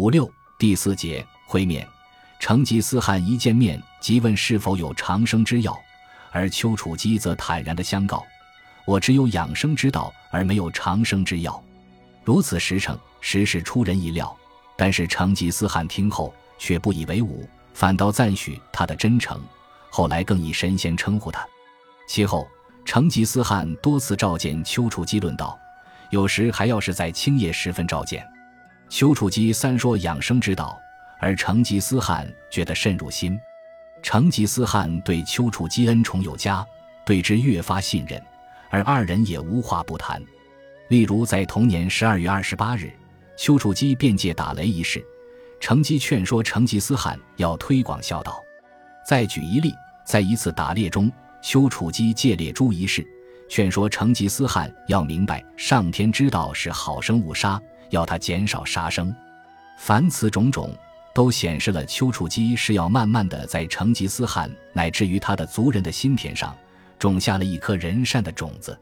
五六第四节会面，成吉思汗一见面即问是否有长生之药，而丘处机则坦然地相告：“我只有养生之道，而没有长生之药。”如此实诚，实是出人意料。但是成吉思汗听后却不以为忤，反倒赞许他的真诚。后来更以神仙称呼他。其后，成吉思汗多次召见丘处机论道，有时还要是在青夜时分召见。丘处机三说养生之道，而成吉思汗觉得甚入心。成吉思汗对丘处机恩宠有加，对之越发信任，而二人也无话不谈。例如在同年十二月二十八日，丘处机辩界打雷一事，成吉劝说成吉思汗要推广孝道。再举一例，在一次打猎中，丘处机借猎猪一事，劝说成吉思汗要明白上天之道是好生勿杀，要他减少杀生。凡此种种，都显示了丘处机是要慢慢的在成吉思汗乃至于他的族人的心田上，种下了一颗仁善的种子。